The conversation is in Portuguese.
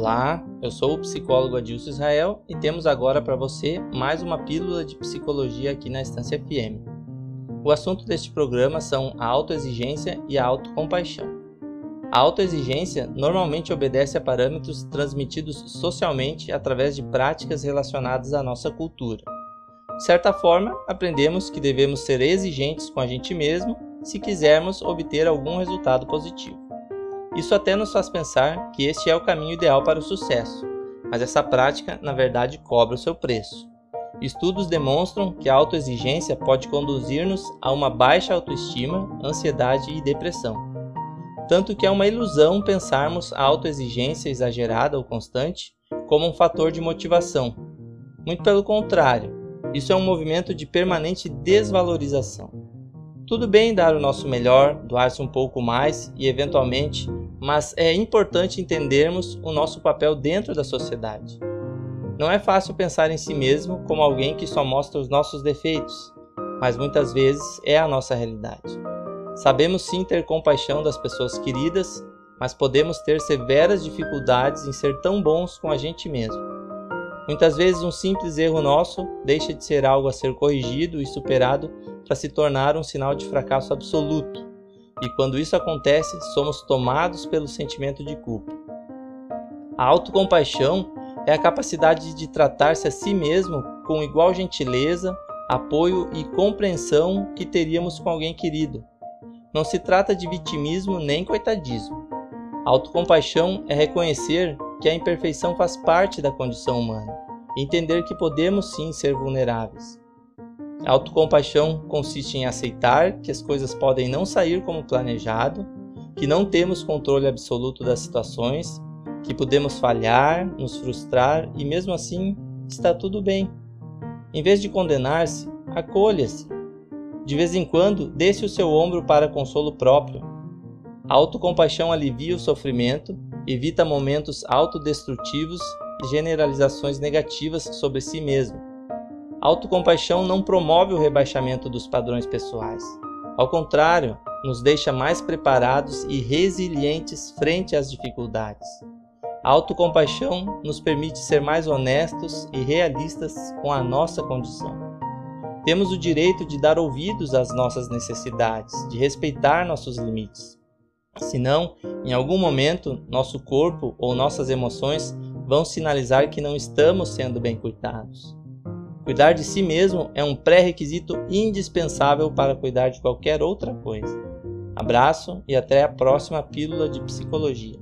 Olá, eu sou o psicólogo Adilson Israel e temos agora para você mais uma pílula de psicologia aqui na Estância FM. O assunto deste programa são a autoexigência e a autocompaixão. A autoexigência normalmente obedece a parâmetros transmitidos socialmente através de práticas relacionadas à nossa cultura. De certa forma, aprendemos que devemos ser exigentes com a gente mesmo se quisermos obter algum resultado positivo. Isso até nos faz pensar que este é o caminho ideal para o sucesso, mas essa prática, na verdade, cobra o seu preço. Estudos demonstram que a autoexigência pode conduzir-nos a uma baixa autoestima, ansiedade e depressão. Tanto que é uma ilusão pensarmos a autoexigência exagerada ou constante como um fator de motivação. Muito pelo contrário, isso é um movimento de permanente desvalorização. Tudo bem dar o nosso melhor, doar-se um pouco mais e, eventualmente, mas é importante entendermos o nosso papel dentro da sociedade. Não é fácil pensar em si mesmo como alguém que só mostra os nossos defeitos, mas muitas vezes é a nossa realidade. Sabemos sim ter compaixão das pessoas queridas, mas podemos ter severas dificuldades em ser tão bons com a gente mesmo. Muitas vezes um simples erro nosso deixa de ser algo a ser corrigido e superado para se tornar um sinal de fracasso absoluto e quando isso acontece, somos tomados pelo sentimento de culpa. A autocompaixão é a capacidade de tratar-se a si mesmo com igual gentileza, apoio e compreensão que teríamos com alguém querido. Não se trata de vitimismo nem coitadismo. A autocompaixão é reconhecer que a imperfeição faz parte da condição humana e entender que podemos sim ser vulneráveis. A autocompaixão consiste em aceitar que as coisas podem não sair como planejado, que não temos controle absoluto das situações, que podemos falhar, nos frustrar e mesmo assim está tudo bem. Em vez de condenar-se, acolha-se. De vez em quando, desce o seu ombro para consolo próprio. A autocompaixão alivia o sofrimento, evita momentos autodestrutivos e generalizações negativas sobre si mesmo autocompaixão não promove o rebaixamento dos padrões pessoais. Ao contrário, nos deixa mais preparados e resilientes frente às dificuldades. A autocompaixão nos permite ser mais honestos e realistas com a nossa condição. Temos o direito de dar ouvidos às nossas necessidades, de respeitar nossos limites. Senão, em algum momento, nosso corpo ou nossas emoções vão sinalizar que não estamos sendo bem cuidados. Cuidar de si mesmo é um pré-requisito indispensável para cuidar de qualquer outra coisa. Abraço e até a próxima pílula de psicologia.